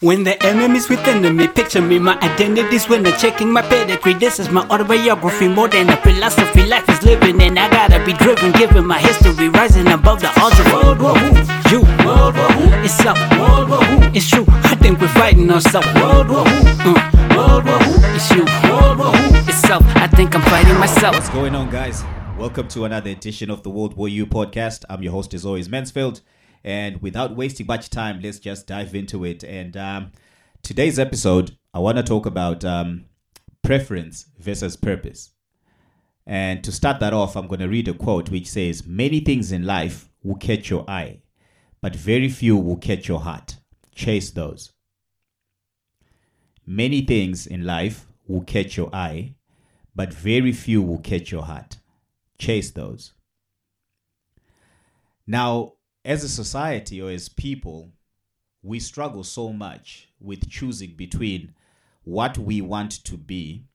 When the enemy's within me, picture me, my identity's winner. Checking my pedigree, this is my autobiography. More than a philosophy, life is living, and I gotta be driven. Given my history, rising above the odds of World War Who? You, World War Who? It's up, World War Who? It's true. I think we're fighting ourselves. World War Who? Uh, World War Who? It's you, World War Who? It's self. I think I'm fighting myself. What's going on, guys? Welcome to another edition of the World War U podcast. I'm your host, as always, Mansfield. And without wasting much time, let's just dive into it. And um, today's episode, I want to talk about um, preference versus purpose. And to start that off, I'm going to read a quote which says, Many things in life will catch your eye, but very few will catch your heart. Chase those. Many things in life will catch your eye, but very few will catch your heart. Chase those. Now, as a society or as people, we struggle so much with choosing between what we want to be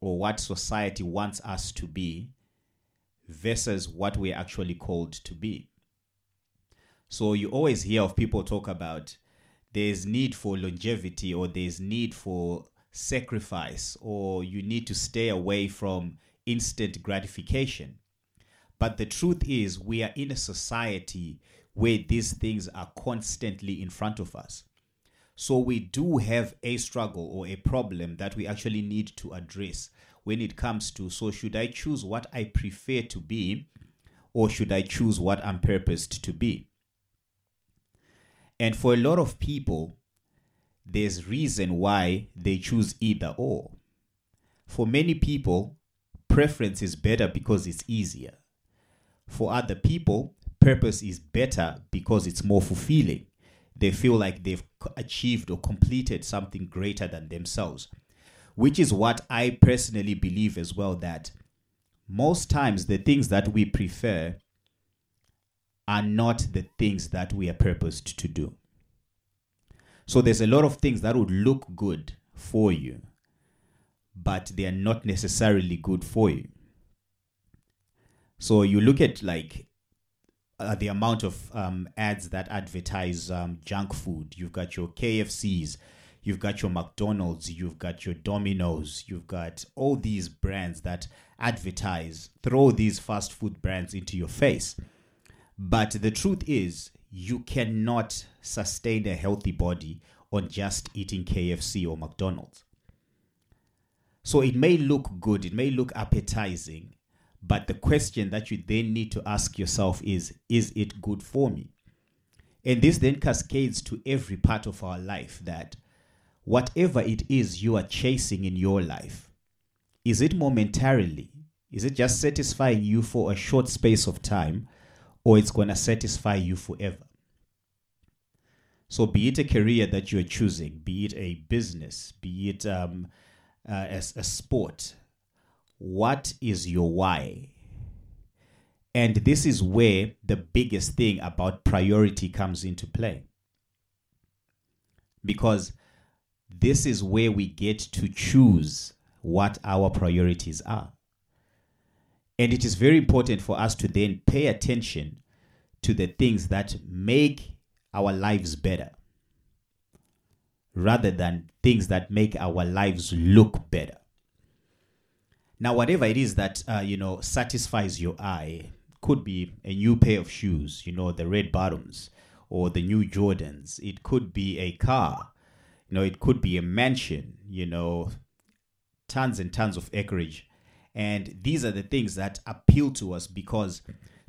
or what society wants us to be versus what we're actually called to be. So you always hear of people talk about there's need for longevity or there's need for sacrifice or you need to stay away from instant gratification. But the truth is, we are in a society where these things are constantly in front of us. So we do have a struggle or a problem that we actually need to address when it comes to so should I choose what I prefer to be or should I choose what I'm purposed to be? And for a lot of people, there's reason why they choose either or. For many people, preference is better because it's easier. For other people, purpose is better because it's more fulfilling. They feel like they've achieved or completed something greater than themselves, which is what I personally believe as well that most times the things that we prefer are not the things that we are purposed to do. So there's a lot of things that would look good for you, but they are not necessarily good for you. So you look at like uh, the amount of um, ads that advertise um, junk food. You've got your KFCs, you've got your McDonald's, you've got your Domino's, you've got all these brands that advertise, throw these fast food brands into your face. But the truth is, you cannot sustain a healthy body on just eating KFC or McDonald's. So it may look good, it may look appetizing, but the question that you then need to ask yourself is Is it good for me? And this then cascades to every part of our life that whatever it is you are chasing in your life, is it momentarily? Is it just satisfying you for a short space of time, or it's going to satisfy you forever? So, be it a career that you're choosing, be it a business, be it um, uh, as a sport, what is your why? And this is where the biggest thing about priority comes into play. Because this is where we get to choose what our priorities are. And it is very important for us to then pay attention to the things that make our lives better rather than things that make our lives look better. Now, whatever it is that uh, you know satisfies your eye could be a new pair of shoes, you know, the red bottoms or the new Jordans. It could be a car, you know, it could be a mansion, you know, tons and tons of acreage. And these are the things that appeal to us because,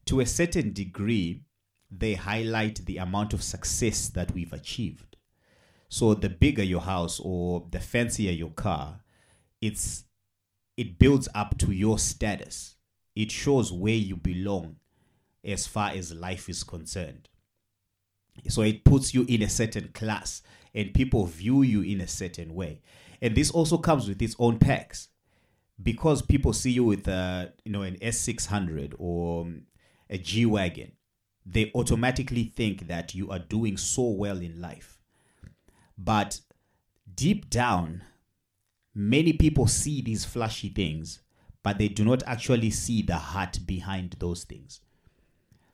to a certain degree, they highlight the amount of success that we've achieved. So the bigger your house or the fancier your car, it's it builds up to your status. It shows where you belong as far as life is concerned. So it puts you in a certain class and people view you in a certain way. And this also comes with its own perks because people see you with a, you know an S600 or um, a G-Wagon they automatically think that you are doing so well in life. But deep down, many people see these flashy things, but they do not actually see the heart behind those things.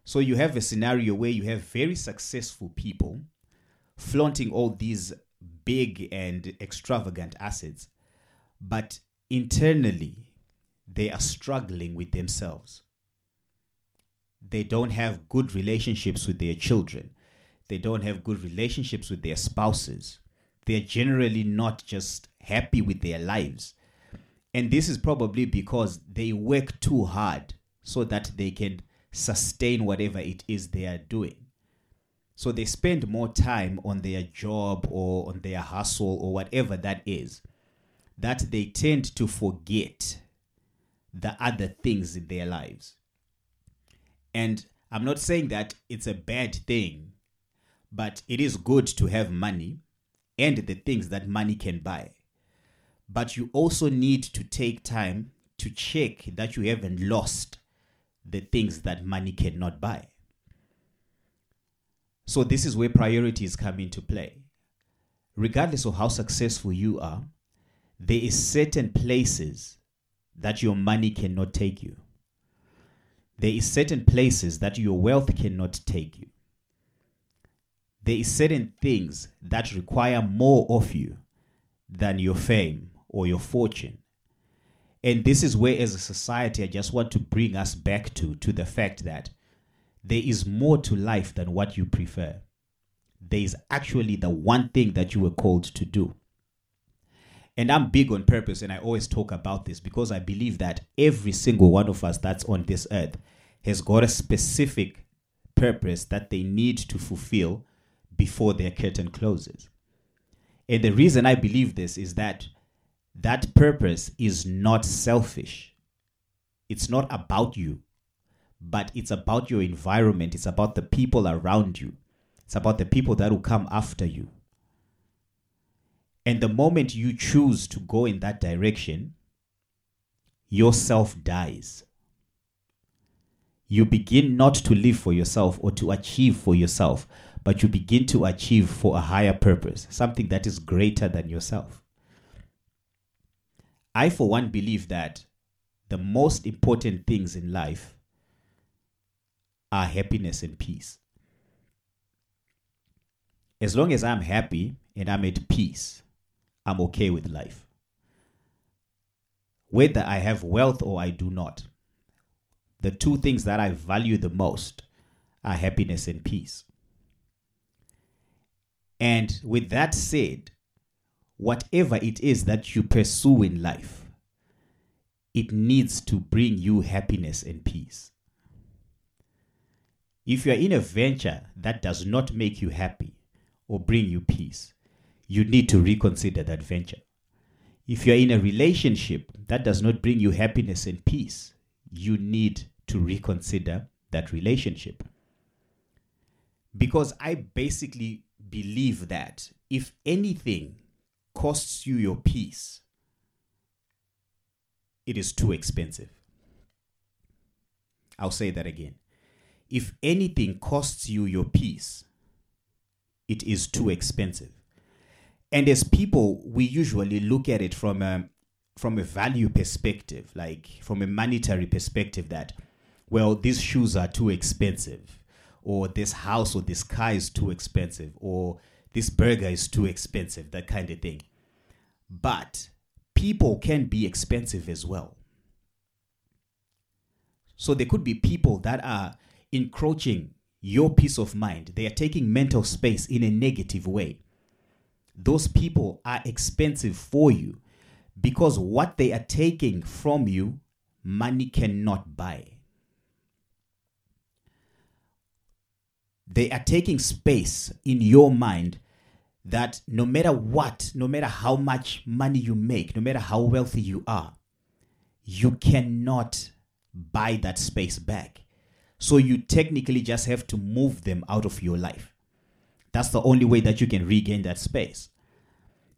So you have a scenario where you have very successful people flaunting all these big and extravagant assets, but internally they are struggling with themselves. They don't have good relationships with their children. They don't have good relationships with their spouses. They're generally not just happy with their lives. And this is probably because they work too hard so that they can sustain whatever it is they are doing. So they spend more time on their job or on their hustle or whatever that is, that they tend to forget the other things in their lives. And I'm not saying that it's a bad thing, but it is good to have money and the things that money can buy. But you also need to take time to check that you haven't lost the things that money cannot buy. So, this is where priorities come into play. Regardless of how successful you are, there is certain places that your money cannot take you. There is certain places that your wealth cannot take you. There is certain things that require more of you than your fame or your fortune. And this is where, as a society, I just want to bring us back to, to the fact that there is more to life than what you prefer. There is actually the one thing that you were called to do. And I'm big on purpose, and I always talk about this because I believe that every single one of us that's on this earth has got a specific purpose that they need to fulfill before their curtain closes. And the reason I believe this is that that purpose is not selfish. It's not about you, but it's about your environment. It's about the people around you. It's about the people that will come after you. And the moment you choose to go in that direction, yourself dies. You begin not to live for yourself or to achieve for yourself, but you begin to achieve for a higher purpose, something that is greater than yourself. I, for one, believe that the most important things in life are happiness and peace. As long as I'm happy and I'm at peace, I'm okay with life. Whether I have wealth or I do not, the two things that I value the most are happiness and peace. And with that said, whatever it is that you pursue in life, it needs to bring you happiness and peace. If you are in a venture that does not make you happy or bring you peace, you need to reconsider that venture. If you're in a relationship that does not bring you happiness and peace, you need to reconsider that relationship. Because I basically believe that if anything costs you your peace, it is too expensive. I'll say that again. If anything costs you your peace, it is too expensive. And as people, we usually look at it from a, from a value perspective, like from a monetary perspective, that, well, these shoes are too expensive, or this house or this car is too expensive, or this burger is too expensive, that kind of thing. But people can be expensive as well. So there could be people that are encroaching your peace of mind. They are taking mental space in a negative way. Those people are expensive for you because what they are taking from you, money cannot buy. They are taking space in your mind that no matter what, no matter how much money you make, no matter how wealthy you are, you cannot buy that space back. So you technically just have to move them out of your life. That's the only way that you can regain that space.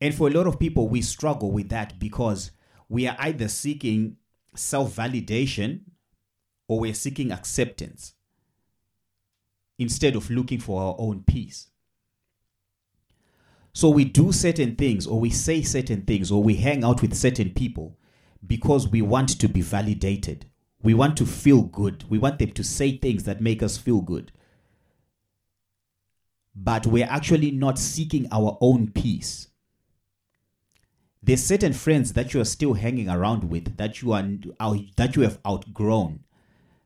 And for a lot of people, we struggle with that because we are either seeking self validation or we're seeking acceptance instead of looking for our own peace. So we do certain things, or we say certain things, or we hang out with certain people because we want to be validated. We want to feel good. We want them to say things that make us feel good. but we're actually not seeking our own peace. There's certain friends that you are still hanging around with that you are that you have outgrown,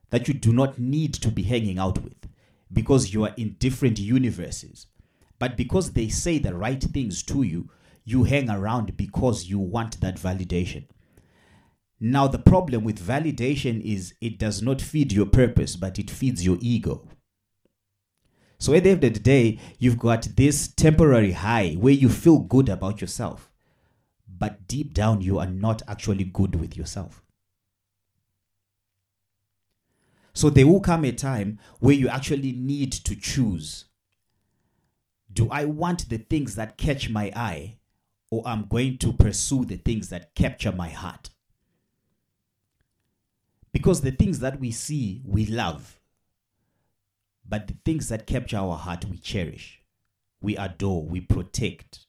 that you do not need to be hanging out with because you are in different universes. But because they say the right things to you, you hang around because you want that validation. Now, the problem with validation is it does not feed your purpose, but it feeds your ego. So, at the end of the day, you've got this temporary high where you feel good about yourself, but deep down, you are not actually good with yourself. So, there will come a time where you actually need to choose do I want the things that catch my eye, or I'm going to pursue the things that capture my heart? Because the things that we see, we love. But the things that capture our heart, we cherish, we adore, we protect.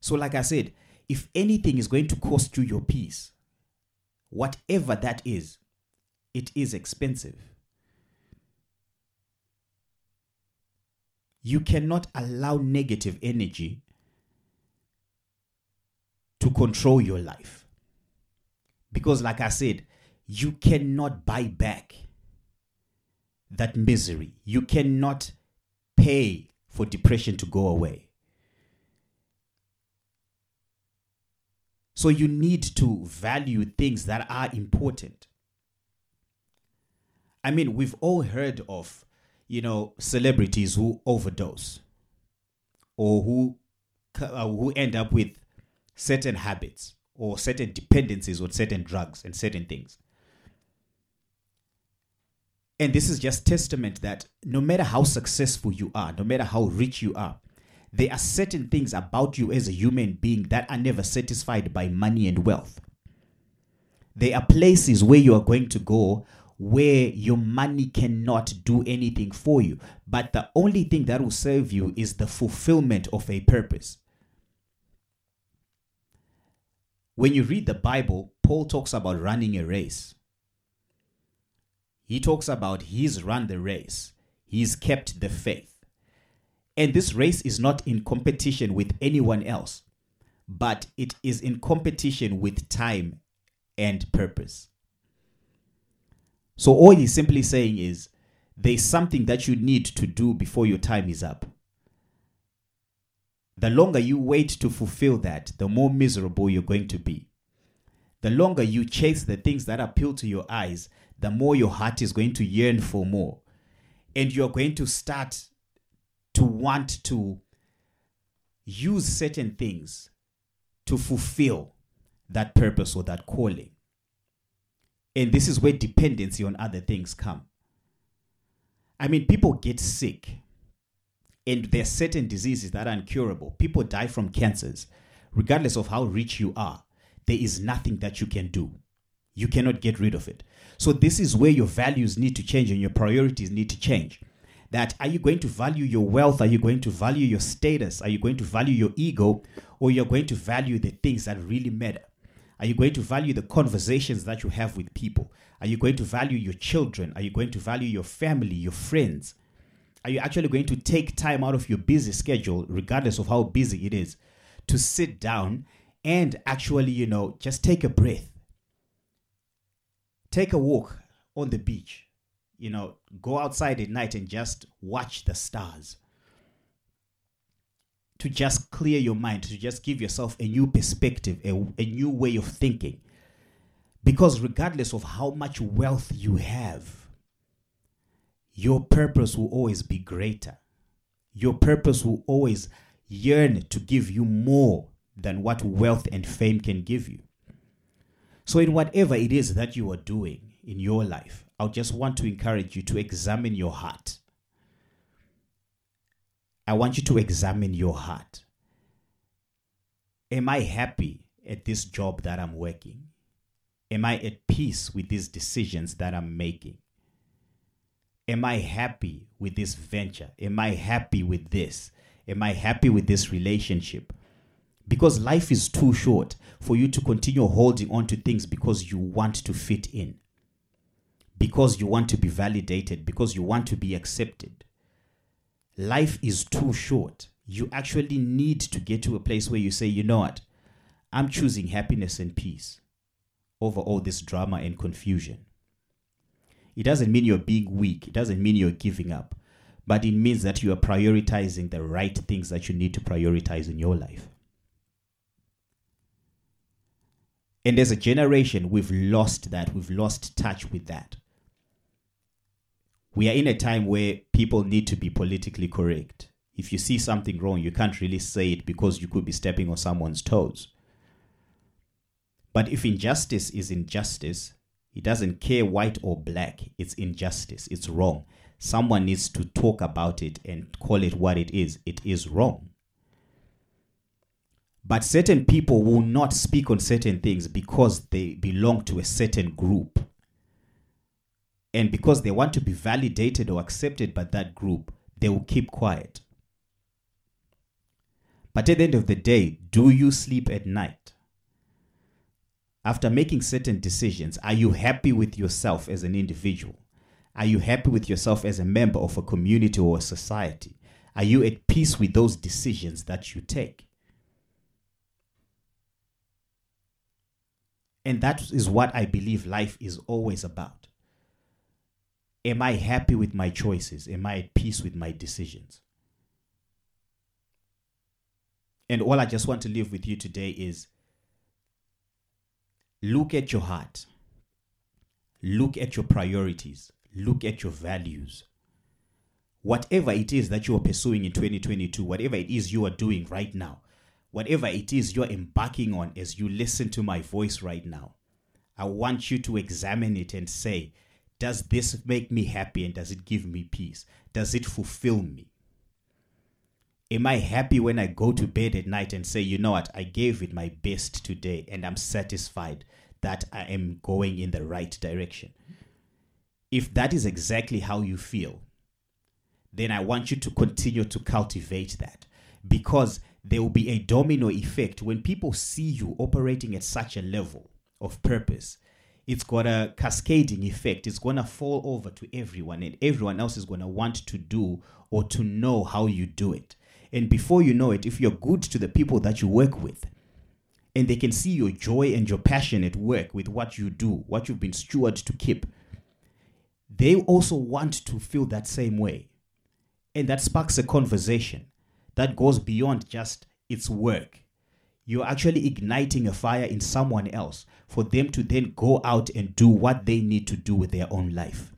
So, like I said, if anything is going to cost you your peace, whatever that is, it is expensive. You cannot allow negative energy to control your life. Because, like I said, you cannot buy back that misery. You cannot pay for depression to go away. So, you need to value things that are important. I mean, we've all heard of, you know, celebrities who overdose or who, uh, who end up with certain habits or certain dependencies on certain drugs and certain things. And this is just testament that no matter how successful you are, no matter how rich you are, there are certain things about you as a human being that are never satisfied by money and wealth. There are places where you are going to go where your money cannot do anything for you, but the only thing that will serve you is the fulfillment of a purpose. When you read the Bible, Paul talks about running a race. He talks about he's run the race, he's kept the faith. And this race is not in competition with anyone else, but it is in competition with time and purpose. So, all he's simply saying is there's something that you need to do before your time is up. The longer you wait to fulfill that, the more miserable you're going to be. The longer you chase the things that appeal to your eyes, the more your heart is going to yearn for more. And you're going to start to want to use certain things to fulfill that purpose or that calling. And this is where dependency on other things come. I mean, people get sick and there are certain diseases that are incurable. People die from cancers. Regardless of how rich you are, there is nothing that you can do. You cannot get rid of it. So, this is where your values need to change and your priorities need to change. That are you going to value your wealth? Are you going to value your status? Are you going to value your ego? Or you're going to value the things that really matter? Are you going to value the conversations that you have with people? Are you going to value your children? Are you going to value your family, your friends? are you actually going to take time out of your busy schedule, regardless of how busy it is, to sit down and actually, you know, just take a breath? Take a walk on the beach, you know, go outside at night and just watch the stars. To just clear your mind, to just give yourself a new perspective, a, a new way of thinking. Because regardless of how much wealth you have, your purpose will always be greater. Your purpose will always yearn to give you more than what wealth and fame can give you. So, in whatever it is that you are doing in your life, I just want to encourage you to examine your heart. I want you to examine your heart. Am I happy at this job that I'm working? Am I at peace with these decisions that I'm making? Am I happy with this venture? Am I happy with this? Am I happy with this relationship? Because life is too short for you to continue holding on to things because you want to fit in. because you want to be validated, because you want to be accepted. Life is too short. You actually need to get to a place where you say, you know what? I'm choosing happiness and peace over all this drama and confusion. It doesn't mean you're being weak, it doesn't mean you're giving up, but it means that you are prioritizing the right things that you need to prioritize in your life. And as a generation, we've lost that. We've lost touch with that. We are in a time where people need to be politically correct. If you see something wrong, you can't really say it because you could be stepping on someone's toes. But if injustice is injustice, it doesn't care white or black, it's injustice, it's wrong. Someone needs to talk about it and call it what it is. It is wrong. But certain people will not speak on certain things because they belong to a certain group. And because they want to be validated or accepted by that group, they will keep quiet. But at the end of the day, do you sleep at night? after making certain decisions, are you happy with yourself as an individual? Are you happy with yourself as a member of a community or a society? Are you at peace with those decisions that you take? And that is what I believe life is always about. Am I happy with my choices? Am I at peace with my decisions? And all I just want to leave with you today is look at your heart, look at your priorities, look at your values. Whatever it is that you are pursuing in 2022, whatever it is you are doing right now, whatever it is you're embarking on as you listen to my voice right now, I want you to examine it and say, does this make me happy and does it give me peace? Does it fulfill me? Am I happy when I go to bed at night and say, you know what, I gave it my best today and I'm satisfied that I am going in the right direction? If that is exactly how you feel, then I want you to continue to cultivate that because there will be a domino effect when people see you operating at such a level of purpose. It's got a cascading effect. It's going to fall over to everyone, and everyone else is going to want to do or to know how you do it. And before you know it, if you're good to the people that you work with, and they can see your joy and your passion at work with what you do, what you've been steward to keep, they also want to feel that same way. And that sparks a conversation that goes beyond just its work. You're actually igniting a fire in someone else for them to then go out and do what they need to do with their own life.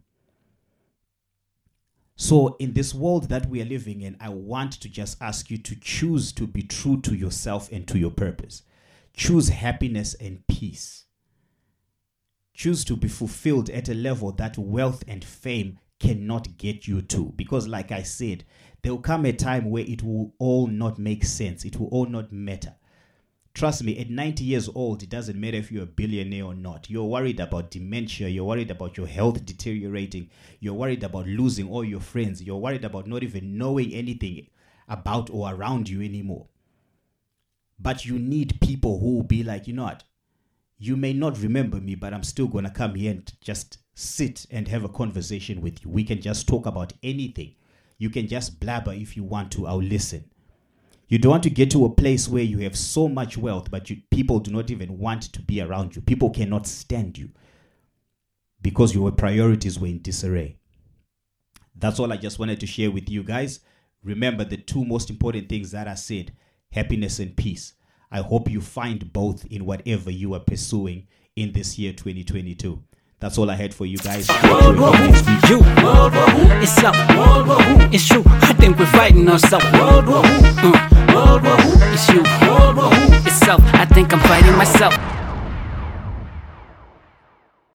So, in this world that we are living in, I want to just ask you to choose to be true to yourself and to your purpose. Choose happiness and peace. Choose to be fulfilled at a level that wealth and fame cannot get you to. Because, like I said, there will come a time where it will all not make sense, it will all not matter. Trust me, at 90 years old, it doesn't matter if you're a billionaire or not. You're worried about dementia. You're worried about your health deteriorating. You're worried about losing all your friends. You're worried about not even knowing anything about or around you anymore. But you need people who will be like, you know what? You may not remember me, but I'm still going to come here and just sit and have a conversation with you. We can just talk about anything. You can just blabber if you want to. I'll listen you don't want to get to a place where you have so much wealth, but you, people do not even want to be around you. People cannot stand you because your priorities were in disarray. That's all I just wanted to share with you guys. Remember the two most important things that I said happiness and peace. I hope you find both in whatever you are pursuing in this year 2022. That's all I had for you guys. World War Who? You. World War Who? It's up. World War Who? It's true. I think we're fighting ourselves. World War Who? Uh. World War Who? It's you. World War Who? It's self. I think I'm fighting myself.